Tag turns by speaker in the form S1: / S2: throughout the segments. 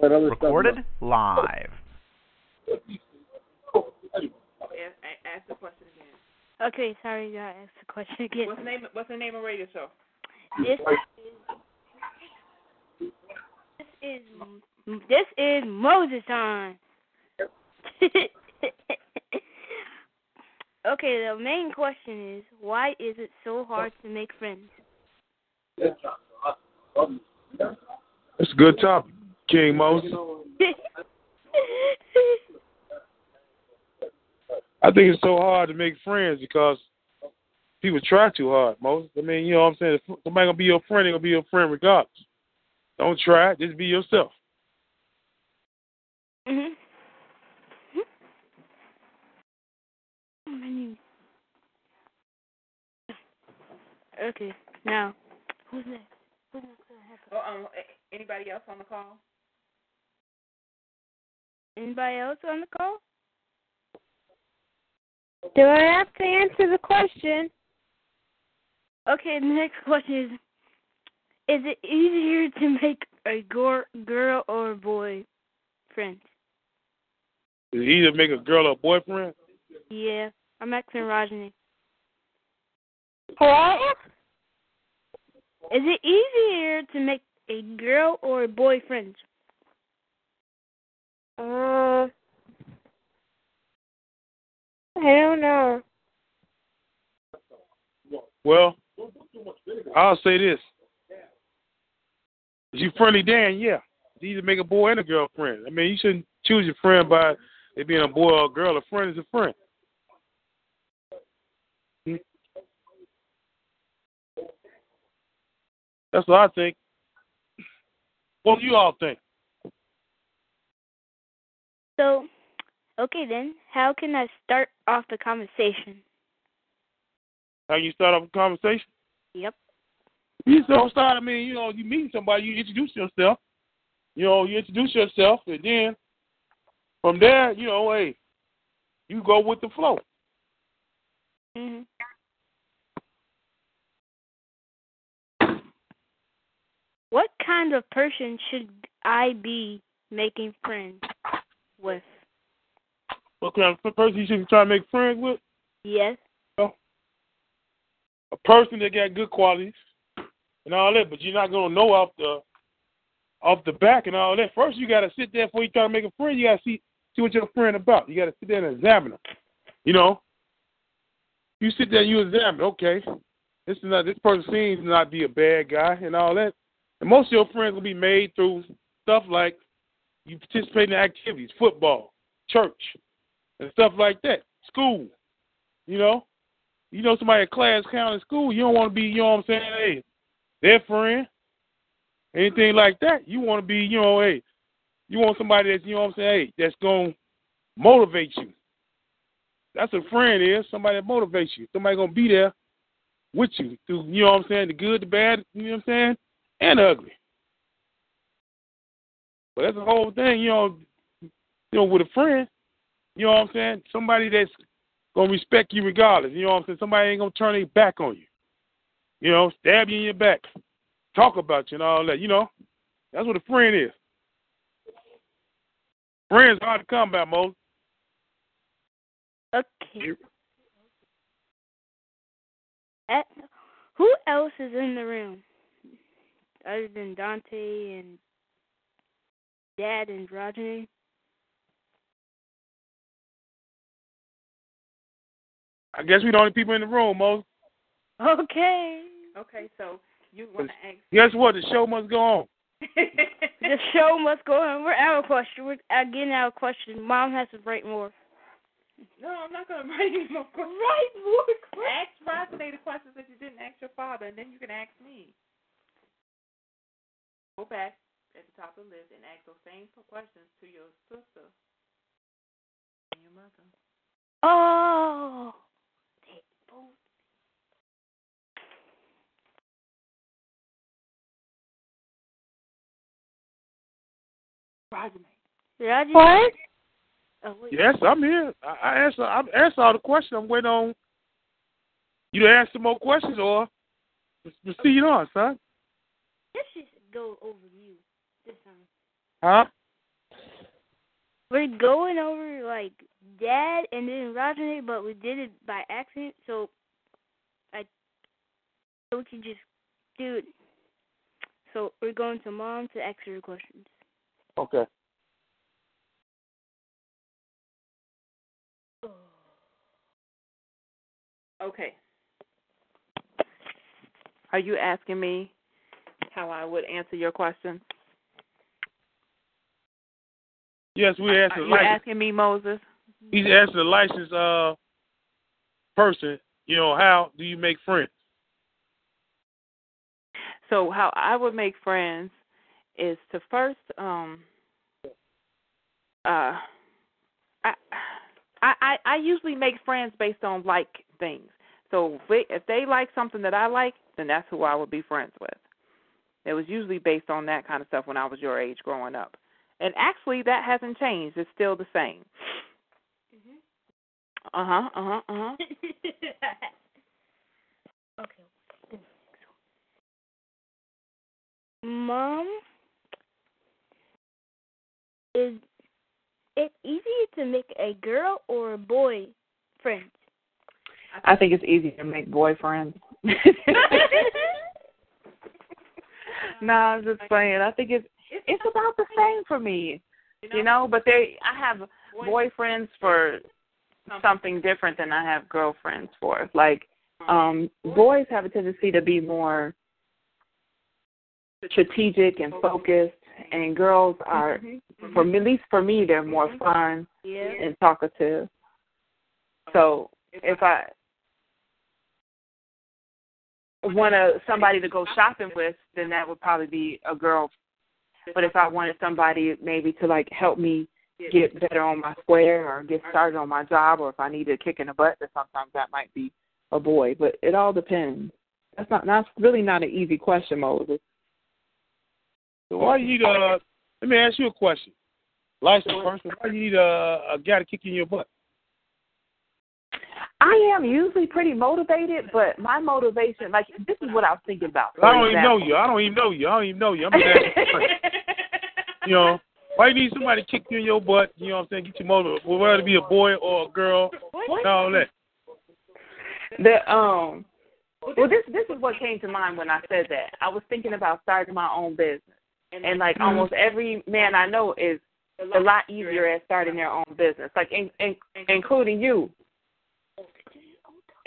S1: Shit.
S2: Recorded live.
S3: Ask the question again.
S4: Okay, sorry, you gotta the question again.
S3: What's the name? What's the name of radio show?
S4: This is this is this is Moses time. okay, the main question is why is it so hard to make friends?
S5: It's a good topic, King Moses. I think it's so hard to make friends because people try too hard, Moses. I mean, you know what I'm saying? If somebody gonna be your friend, they're gonna be your friend regardless. Don't try, just be yourself.
S4: Mhm. Mhm. Okay, now who's next? Who's next? gonna
S3: Oh, um, anybody else on the call?
S4: Anybody else on the call?
S6: Do I have to answer the question?
S4: Okay, the next question is Is it easier to make a gor- girl or a boy friend?
S5: Is it either make a girl or a boyfriend?
S4: Yeah, I'm asking Rajani.
S6: What?
S4: Is it easier to make a girl or a boy friend?
S6: Uh, I don't know.
S5: Well, I'll say this. If you friendly Dan, yeah. You either make a boy and a girlfriend. I mean, you shouldn't choose your friend by it being a boy or a girl. A friend is a friend. That's what I think. What do you all think?
S4: So, okay then, how can I start off the conversation?
S5: How you start off a conversation?
S4: Yep.
S5: You don't start. I mean, you know, you meet somebody, you introduce yourself. You know, you introduce yourself, and then from there, you know, hey, you go with the flow.
S4: Mhm. What kind of person should I be making friends with?
S5: What kind of person you should try to make friends with?
S4: Yes. Oh.
S5: A person that got good qualities and all that, but you're not gonna know off the off the back and all that. First, you gotta sit there before you try to make a friend. You gotta see see what your friend about. You gotta sit there and examine them. You know, you sit there and you examine. Okay, this is not this person seems to not be a bad guy and all that. And most of your friends will be made through stuff like you participate in activities, football, church, and stuff like that. School. You know, you know somebody at class count in school. You don't want to be, you know what I'm saying? Hey, their friend, anything like that. You want to be, you know, hey, you want somebody that's, you know what I'm saying? Hey, that's gonna motivate you. That's a friend is. Somebody that motivates you. Somebody gonna be there with you through, you know what I'm saying? The good, the bad, you know what I'm saying? And ugly. But that's the whole thing, you know. You know, with a friend, you know what I'm saying? Somebody that's gonna respect you regardless. You know what I'm saying? Somebody ain't gonna turn their back on you. You know, stab you in your back, talk about you and all that. You know, that's what a friend is. Friends hard to come by, Mo.
S4: Okay. At, who else is in the room other than Dante and Dad and Rodney?
S5: I guess we're the only people in the room, Mo.
S4: Okay.
S3: Okay, so you want to ask?
S5: Guess what? The show must go on.
S4: the show must go on. We're out of question. We're uh, getting out of question. Mom has to write more.
S3: No, I'm not gonna write any more questions.
S4: Write more questions.
S3: Ask Rosane the questions that you didn't ask your father, and then you can ask me. go back at the top of the list and ask those same questions to your sister and your mother.
S4: Oh. They both.
S3: Roger,
S4: Roger.
S6: What?
S4: Oh.
S5: Yes, I'm here. I, I answer. I answer all the questions. I'm waiting on you to ask some more questions or proceed on, son.
S4: Let's just go over you this time.
S5: Huh?
S4: We're going over like dad and then Roger, but we did it by accident, so I so we can just do it. So we're going to mom to ask her questions.
S5: Okay.
S3: Okay. Are you asking me how I would answer your question?
S5: Yes, we asked
S3: Are
S5: the
S3: you
S5: license.
S3: asking me, Moses?
S5: He's asking the licensed uh person. You know, how do you make friends?
S3: So how I would make friends is to first um uh I I I usually make friends based on like things. So if they like something that I like, then that's who I would be friends with. It was usually based on that kind of stuff when I was your age growing up. And actually that hasn't changed. It's still the same. Uh-huh, uh-huh, uh-huh.
S4: okay. Mom, is it easier to make a girl or a boy friend?
S3: I think it's easier to make boyfriends. no, I'm just saying. I think it's it's about the same for me. You know, but they I have boyfriends for something different than I have girlfriends for. Like um boys have a tendency to be more strategic and focused and girls are for me at least for me they're more fun
S4: Yeah.
S3: and talkative. So if I want a, somebody to go shopping with, then that would probably be a girl. But if I wanted somebody maybe to like help me get better on my square or get started on my job, or if I needed a kick in the butt, then sometimes that might be a boy. But it all depends. That's not that's really not an easy question, Moses.
S5: Why you uh let me ask you a question. Licensed person, why you need a, a guy to kick you in your butt?
S3: I am usually pretty motivated, but my motivation, like this is what I was thinking about.
S5: I don't even know you. I don't even know you. I don't even know you. I'm just. You know, why you need somebody to kick you in your butt, you know what I'm saying, get you motivated, whether it be a boy or a girl, and all that.
S3: The um well this this is what came to mind when I said that. I was thinking about starting my own business. And like almost every man I know is a lot easier at starting their own business. Like in, in, including you.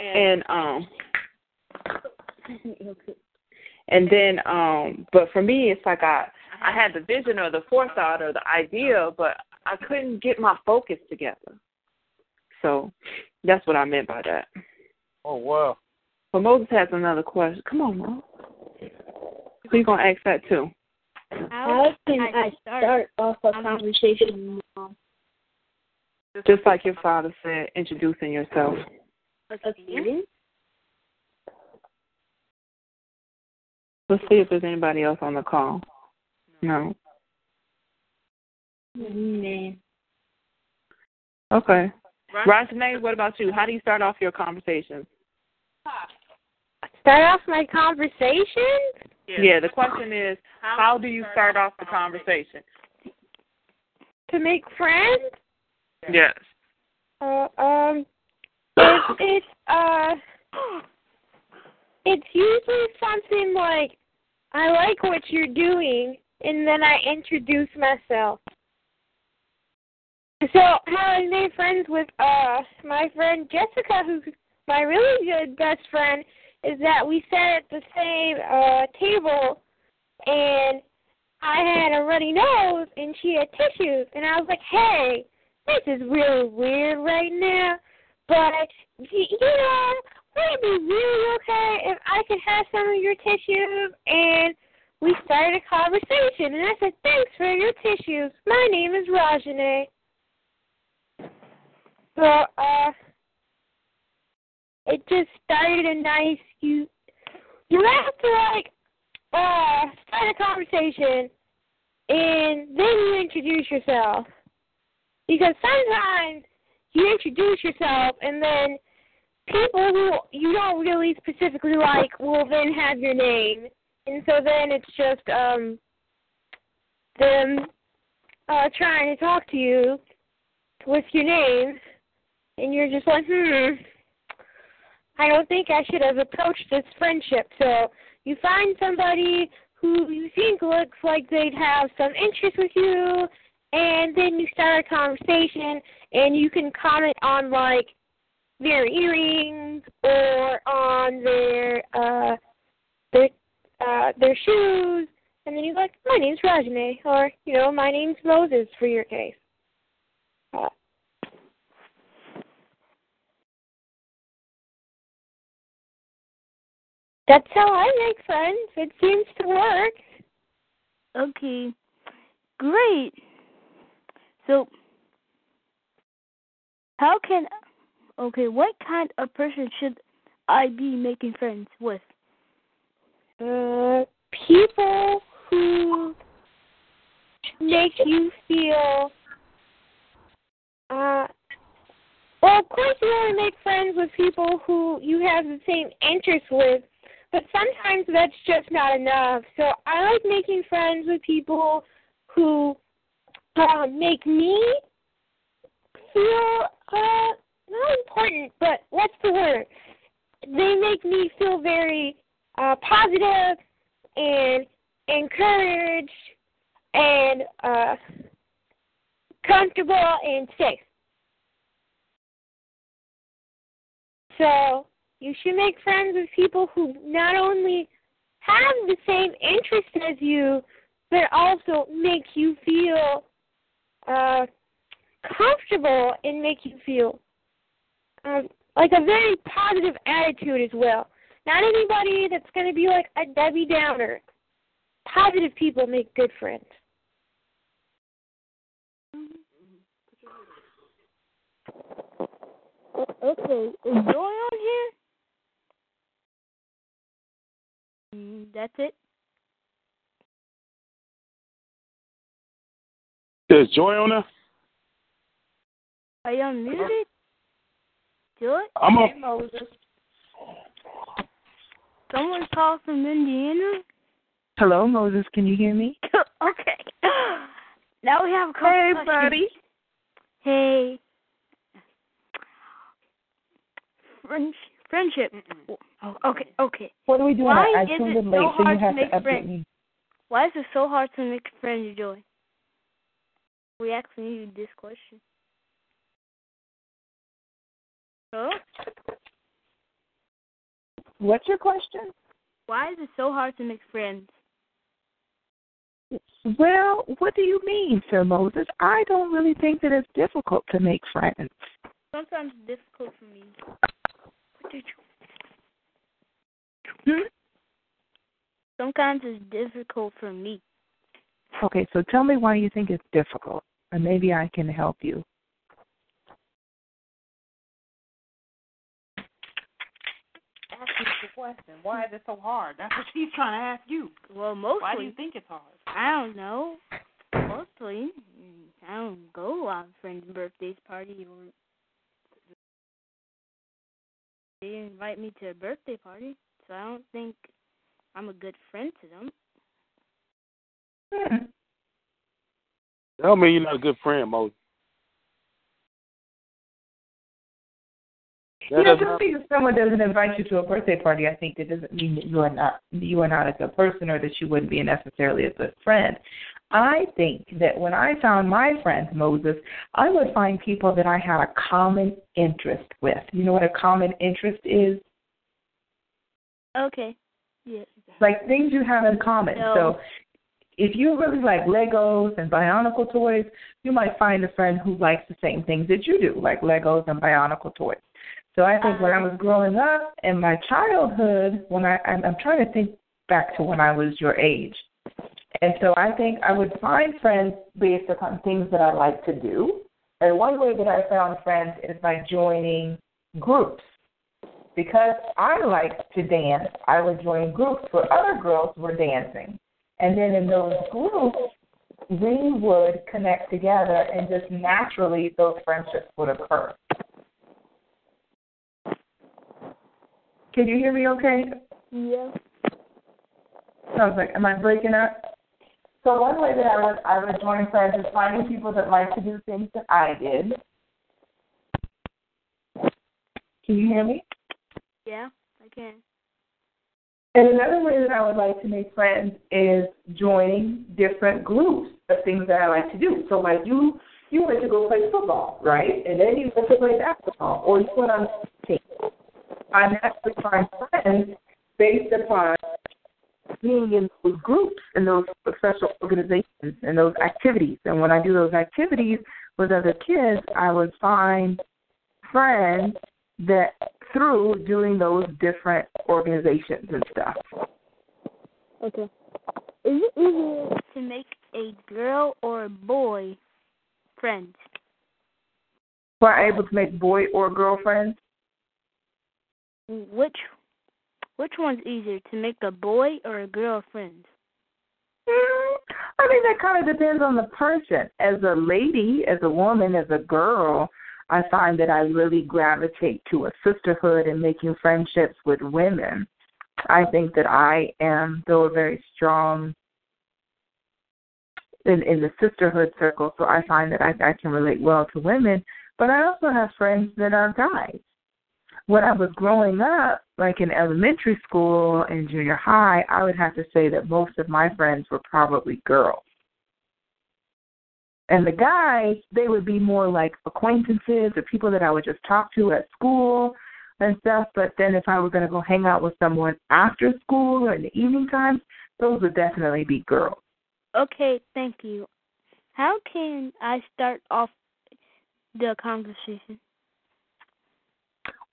S3: And um and then um but for me it's like I I had the vision or the forethought or the idea but I couldn't get my focus together. So that's what I meant by that.
S5: Oh wow.
S3: But Moses has another question. Come on, mom So you gonna ask that too?
S6: How can I start off a conversation mom?
S3: Just like your father said, introducing yourself.
S6: Again?
S3: Let's see if there's anybody else on the call. No.
S6: Name.
S3: Okay. Rajane, what about you? How do you start off your conversations?
S6: Start off my conversation?
S3: Yeah, the question is, how do you start off the conversation?
S6: To make friends?
S3: Yes.
S6: Uh, um, it's, it's, uh, it's usually something like, I like what you're doing, and then I introduce myself. So, how I made friends with, uh, my friend Jessica, who's my really good best friend, is that we sat at the same, uh, table, and I had a runny nose, and she had tissues, and I was like, hey, this is really weird right now, but you know, would it be really okay if I could have some of your tissues and we started a conversation, and I said, "Thanks for your tissues. My name is Rajane." So, uh, it just started a nice you. You have to like uh start a conversation, and then you introduce yourself. Because sometimes you introduce yourself, and then people who you don't really specifically like will then have your name, and so then it's just um them uh trying to talk to you with your name, and you're just like, hmm. I don't think I should have approached this friendship. So you find somebody who you think looks like they'd have some interest with you, and then you start a conversation, and you can comment on like their earrings or on their uh their uh their shoes and then you're like, My name's Rajane or, you know, my name's Moses for your case. Uh, that's how I make friends. It seems to work.
S4: Okay. Great. So how can okay, what kind of person should I be making friends with?
S6: Uh, people who make you feel uh well of course you to make friends with people who you have the same interests with but sometimes that's just not enough so i like making friends with people who uh, make me feel uh not important but what's the word they make me feel very uh positive and encouraged and uh, comfortable and safe. So you should make friends with people who not only have the same interests as you, but also make you feel uh, comfortable and make you feel um, like a very positive attitude as well. Not anybody that's going to be like a Debbie Downer. Positive people make good friends.
S4: Okay, is Joy on here? Mm, that's it.
S5: There's Joy on there?
S4: Are you unmuted? Joy?
S5: I'm up.
S7: Moses.
S4: Someone called from Indiana?
S7: Hello, Moses. Can you hear me?
S4: okay. Now we have a couple
S7: Hey,
S4: questions.
S7: buddy.
S4: Hey. Friendship. Friendship. Oh, okay, okay.
S7: What are we doing?
S4: Why
S7: I
S4: is it
S7: in late,
S4: so
S7: so
S4: hard
S7: you
S4: to make friends? Why is it so hard to make friends, Joy? We asking you this question. Huh?
S7: What's your question?
S4: Why is it so hard to make friends?
S7: Well, what do you mean, Sir Moses? I don't really think that it's difficult to make friends.
S4: Sometimes it's difficult for me. What did you?
S7: Hmm?
S4: Sometimes it's difficult for me.
S7: Okay, so tell me why you think it's difficult, and maybe I can help you.
S8: Ask me the question. Why is it so hard? That's what she's trying to ask you.
S4: Well, mostly.
S8: Why do you think it's hard?
S4: I don't know. Mostly, I don't go on friends' birthdays party or they invite me to a birthday party, so I don't think I'm a good friend to them.
S7: Hmm.
S5: That don't mean you're not a good friend, Moses. That
S7: You know, just because someone doesn't invite you to a birthday party, I think that doesn't mean that you are not you are not a good person or that you wouldn't be necessarily a good friend. I think that when I found my friend Moses, I would find people that I had a common interest with. You know what a common interest is?
S4: Okay. Yeah.
S7: Like things you have in common.
S4: No.
S7: So if you really like Legos and Bionicle toys, you might find a friend who likes the same things that you do, like Legos and Bionicle toys. So I think when I was growing up in my childhood, when I I'm, I'm trying to think back to when I was your age. And so I think I would find friends based upon things that I like to do. And one way that I found friends is by joining groups. Because I like to dance, I would join groups where other girls were dancing. And then in those groups, we would connect together and just naturally those friendships would occur. Can you hear me okay?
S4: Yeah.
S7: I was like, am I breaking up? So one way that I would I would join friends is finding people that like to do things that I did. Can you hear me?
S4: Yeah, I can.
S7: And another way that I would like to make friends is joining different groups of things that I like to do. So like you you went to go play football, right? And then you went to play basketball or you went on a team. I naturally find friends based upon being in those groups and those special organizations and those activities. And when I do those activities with other kids, I would find friends that through doing those different organizations and stuff.
S4: Okay. Is it easier to make a girl or a boy friends?
S7: Were I able to make boy or girl friends?
S4: Which which one's easier to make a boy or a girl friends?
S7: Mm, I think that kind of depends on the person. As a lady, as a woman, as a girl, I find that I really gravitate to a sisterhood and making friendships with women. I think that I am, though, very strong in in the sisterhood circle, so I find that I, I can relate well to women. But I also have friends that are guys when I was growing up, like in elementary school and junior high, I would have to say that most of my friends were probably girls. And the guys, they would be more like acquaintances or people that I would just talk to at school and stuff. But then if I were going to go hang out with someone after school or in the evening times, those would definitely be girls.
S4: Okay, thank you. How can I start off the conversation?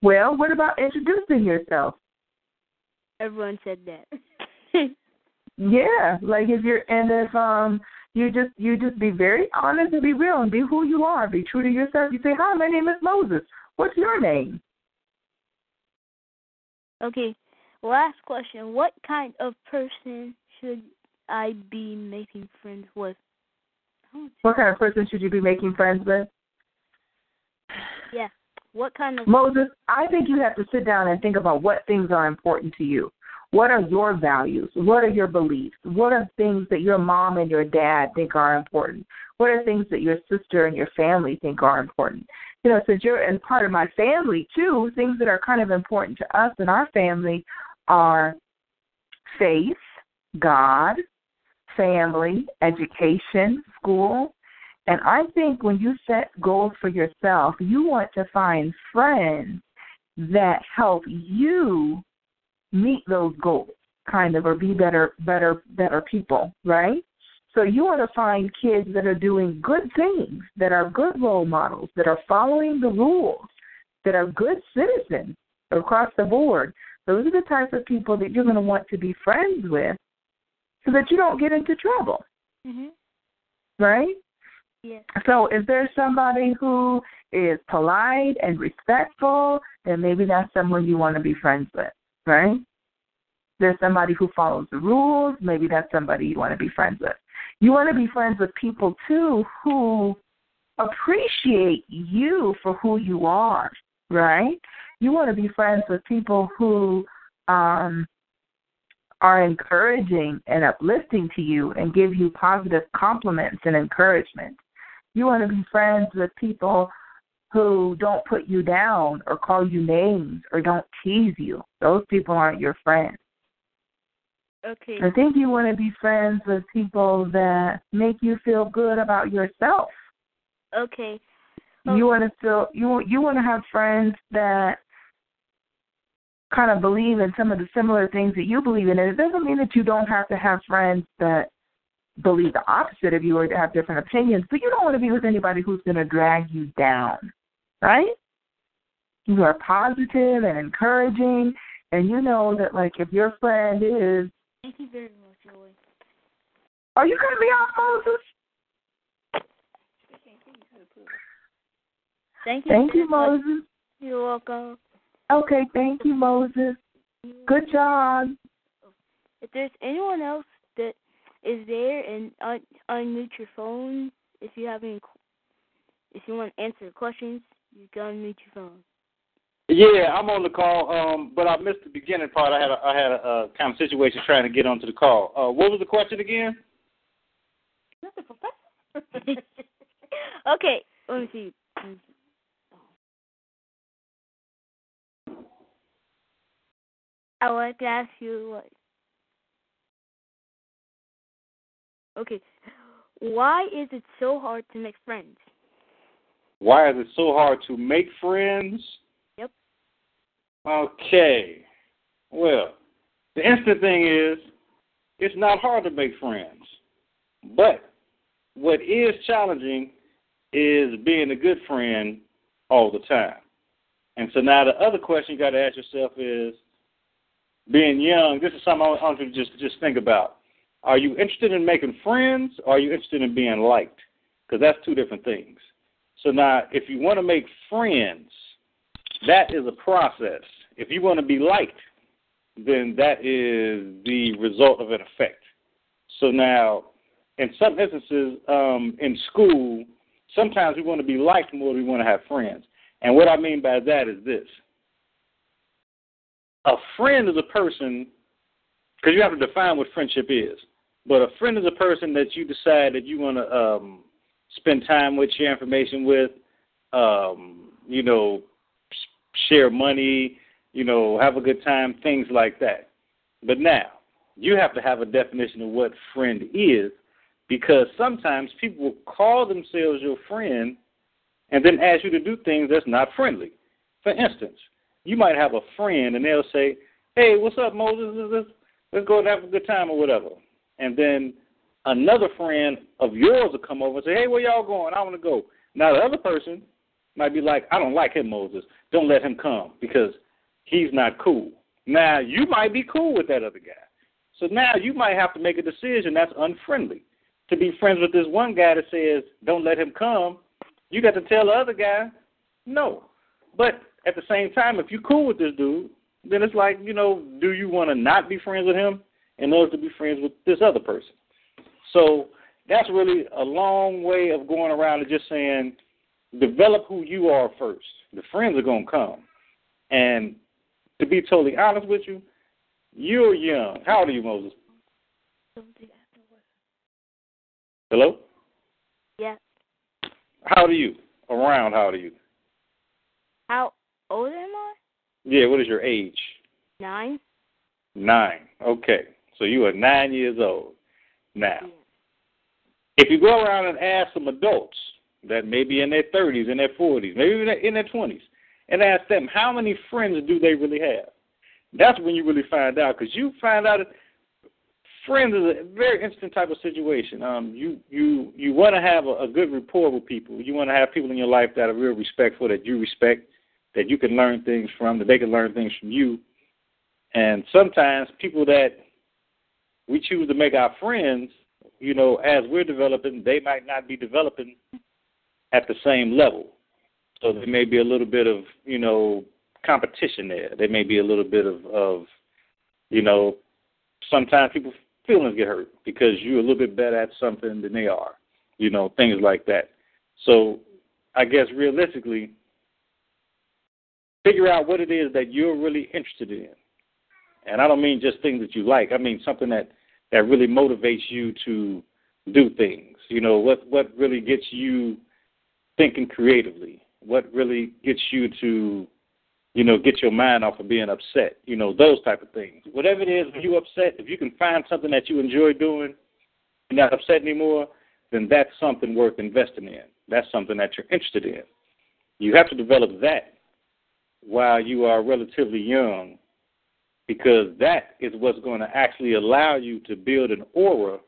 S7: Well, what about introducing yourself?
S4: Everyone said that.
S7: yeah, like if you're and if um you just you just be very honest and be real and be who you are, be true to yourself. You say, "Hi, my name is Moses. What's your name?"
S4: Okay. Last question. What kind of person should I be making friends with?
S7: What kind of person should you be making friends with?
S4: Yeah. What kind of
S7: Moses, I think you have to sit down and think about what things are important to you. What are your values? What are your beliefs? What are things that your mom and your dad think are important? What are things that your sister and your family think are important? You know, since you're in part of my family too, things that are kind of important to us and our family are faith, God, family, education, school, and I think when you set goals for yourself, you want to find friends that help you meet those goals, kind of, or be better, better, better people, right? So you want to find kids that are doing good things, that are good role models, that are following the rules, that are good citizens across the board. Those are the types of people that you're going to want to be friends with so that you don't get into trouble.
S4: Mhm.
S7: Right?
S4: Yes.
S7: So is there somebody who is polite and respectful, then maybe that's someone you want to be friends with, right? There's somebody who follows the rules, maybe that's somebody you want to be friends with. You want to be friends with people too who appreciate you for who you are, right? You want to be friends with people who um are encouraging and uplifting to you and give you positive compliments and encouragement. You want to be friends with people who don't put you down or call you names or don't tease you. Those people aren't your friends.
S4: Okay.
S7: I think you want to be friends with people that make you feel good about yourself.
S4: Okay.
S7: You oh. want to feel you you want to have friends that kind of believe in some of the similar things that you believe in. And it doesn't mean that you don't have to have friends that believe the opposite of you or have different opinions, but you don't want to be with anybody who's going to drag you down, right? You are positive and encouraging, and you know that, like, if your friend is.
S4: Thank you very much, Joey.
S7: Are you going to be on, Moses?
S4: Thank you.
S7: Thank you. Moses.
S4: You're welcome.
S7: Okay, thank you, Moses. Good job.
S4: If there's anyone else that is there and un- unmute your phone, if you have any, if you want to answer questions, you can unmute your phone.
S9: Yeah, I'm on the call, um, but I missed the beginning part. I had a, I had a, uh kind of situation trying to get onto the call. Uh, what was the question again?
S4: okay, let me see. Let me see. I want to ask you what. Okay, why is it so hard to make friends?
S9: Why is it so hard to make friends?
S4: Yep.
S9: Okay. Well, the instant thing is, it's not hard to make friends. But what is challenging is being a good friend all the time. And so now the other question you got to ask yourself is, being young, this is something I want you to just just think about. Are you interested in making friends, or are you interested in being liked? Because that's two different things. So now, if you want to make friends, that is a process. If you want to be liked, then that is the result of an effect. So now, in some instances, um, in school, sometimes we want to be liked more than we want to have friends. And what I mean by that is this a friend is a person, because you have to define what friendship is, but a friend is a person that you decide that you want to um, spend time with, share information with, um, you know, share money, you know, have a good time, things like that. But now, you have to have a definition of what friend is because sometimes people will call themselves your friend and then ask you to do things that's not friendly. For instance, you might have a friend and they'll say, Hey, what's up, Moses? Let's, let's go and have a good time or whatever. And then another friend of yours will come over and say, Hey, where y'all going? I want to go. Now the other person might be like, I don't like him, Moses. Don't let him come because he's not cool. Now you might be cool with that other guy. So now you might have to make a decision that's unfriendly. To be friends with this one guy that says, Don't let him come, you got to tell the other guy, No. But at the same time, if you're cool with this dude, then it's like, you know, do you want to not be friends with him in order to be friends with this other person? So that's really a long way of going around and just saying, develop who you are first. The friends are going to come. And to be totally honest with you, you're young. How old are you, Moses? Hello?
S4: Yeah.
S9: How old are you? Around how old are you?
S4: How old am I?
S9: Yeah, what is your age?
S4: Nine.
S9: Nine. Okay. So you are nine years old. Now,
S4: Yeah.
S9: If you go around and ask some adults that may be in their 30s, in their 40s, maybe their, in their 20s, and ask them how many friends do they really have, that's when you really find out because you find out friends is a very interesting type of situation. Um, you you you want to have a, a good rapport with people. You want to have people in your life that are real respectful, that you respect, that you can learn things from, that they can learn things from you. And sometimes people that we choose to make our friends, you know, as we're developing, they might not be developing at the same level. So there may be a little bit of, you know, competition there. There may be a little bit of, of you know, sometimes people's feelings get hurt because you're a little bit better at something than they are, you know, things like that. So I guess realistically, figure out what it is that you're really interested in. And I don't mean just things that you like. I mean something that that really motivates you to do things. You know, what what really gets you thinking creatively? What really gets you to, you know, get your mind off of being upset? You know, those type of things. Whatever it is, when you're upset, if you can find something that you enjoy doing, you're not upset anymore, then that's something worth investing in. That's something that you're interested in. You have to develop that while you are relatively young because that is what's going to actually allow you to build an aura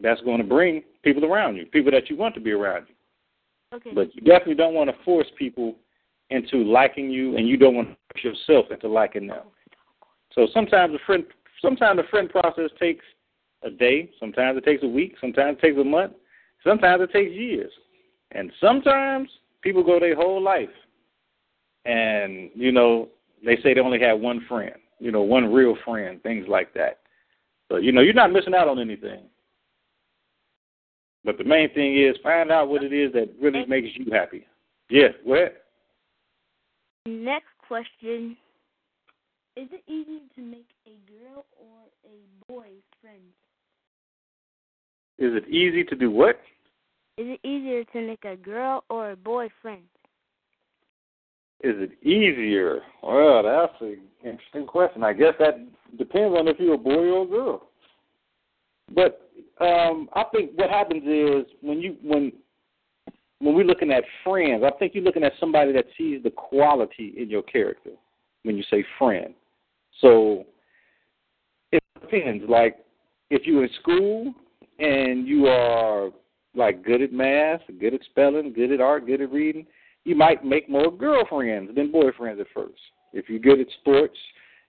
S9: that's going to bring people around you, people that you want to be around you.
S4: Okay.
S9: But you definitely don't want to force people into liking you, and you don't want to force yourself into liking them. So sometimes the friend, sometimes the friend process takes a day. Sometimes it takes a week. Sometimes it takes a month. Sometimes it takes years. And sometimes people go their whole life, and you know they say they only have one friend. You know, one real friend. Things like that. But you know, you're not missing out on anything. But the main thing is find out what it is that really makes you happy. Yeah, what?
S4: Next question. Is it easy to make a girl or a boy friends?
S9: Is it easy to do what?
S4: Is it easier to make a girl or a boy friends?
S9: Is it easier? Well, that's an interesting question. I guess that depends on if you're a boy or a girl. But um, I think what happens is when you when when we're looking at friends, I think you're looking at somebody that sees the quality in your character when you say friend. So it depends. Like if you're in school and you are like good at math, good at spelling, good at art, good at reading, you might make more girlfriends than boyfriends at first. If you're good at sports,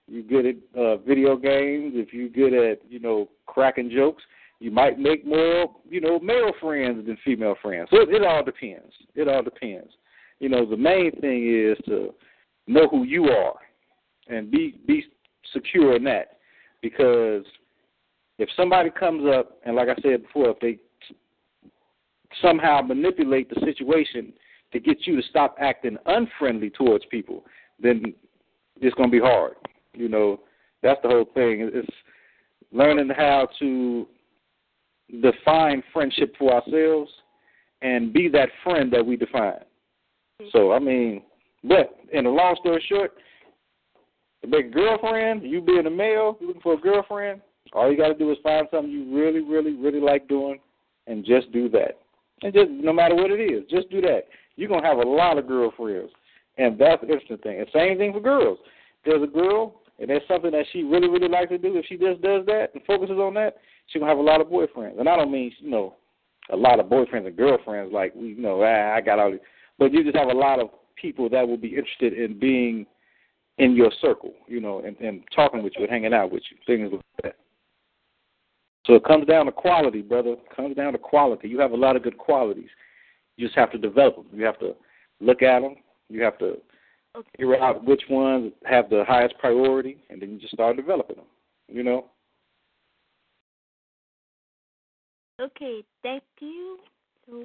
S9: you're good at uh, video games, if you're good at, you know, cracking jokes, you might make more, you know, male friends than female friends. So it, it all depends. It all depends. You know, the main thing is to know who you are and be be secure in that. Because if somebody comes up and like I said before, if they somehow manipulate the situation to get you to stop acting unfriendly towards people, then it's going to be hard. You know, that's the whole thing. It's learning how to define friendship for ourselves and be that friend that we define. So, I mean, but in a long story short, to make a girlfriend, you being a male, you looking for a girlfriend, all you got to do is find something you really, really, really like doing and just do that. And just no matter what it is, just do that. You're gonna have a lot of girlfriends, and that's the interesting thing. And same thing for girls. There's a girl, and there's something that she really, really likes to do. If she just does that and focuses on that, she's gonna have a lot of boyfriends. And I don't mean you know a lot of boyfriends and girlfriends like we you know ah, I got all these, but you just have a lot of people that will be interested in being in your circle, you know, and, and talking with you and hanging out with you, things like that. So it comes down to quality, brother. It comes down to quality. You have a lot of good qualities. You just have to develop them. You have to look at them. You have to figure out which ones have the highest priority, and then you just start developing them. You know.
S4: Okay, thank you. So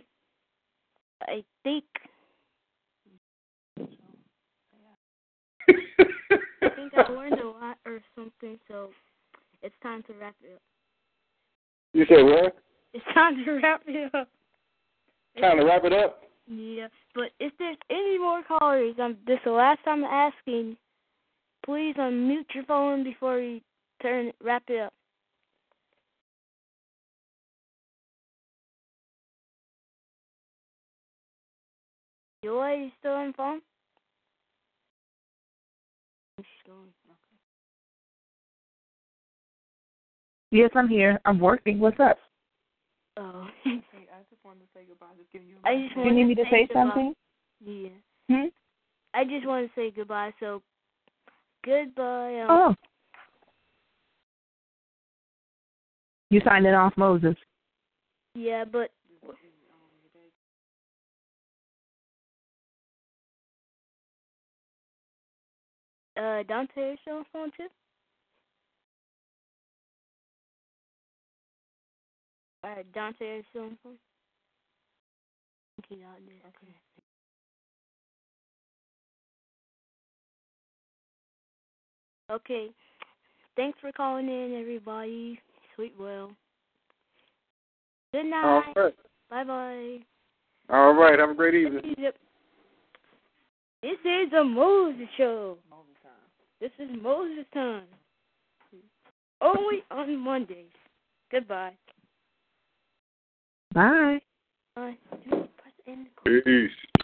S4: I think I think I learned a lot or something, so it's time to wrap it up.
S9: You said what?
S4: It's time to wrap it up.
S9: Time to wrap it up?
S4: Yeah, but if there's any more callers, um, this is the last time I'm asking. Please unmute your phone before you turn wrap it up. Joy, you still on the phone?
S7: Yes, I'm here. I'm working. What's up?
S4: Oh.
S8: Hey, I just wanted to say goodbye. Just giving you. A
S4: I just
S7: You need me to say
S4: goodbye.
S7: something?
S4: Yeah.
S7: Hmm?
S4: I just want to say goodbye. So, goodbye. Um,
S7: Oh. You signing off, Moses.
S4: Yeah, but uh, Dante is still on phone too. Alright, Dante is still on phone. Okay, out there. Okay. Okay. Thanks for calling in, everybody. Sweet well. Good night.
S9: right.
S4: Bye bye.
S9: All right. Have a great evening.
S4: This is a Moses show. Moses time. This is Moses time. Only on Mondays. Goodbye.
S7: Bye.
S4: Bye.
S9: Peace.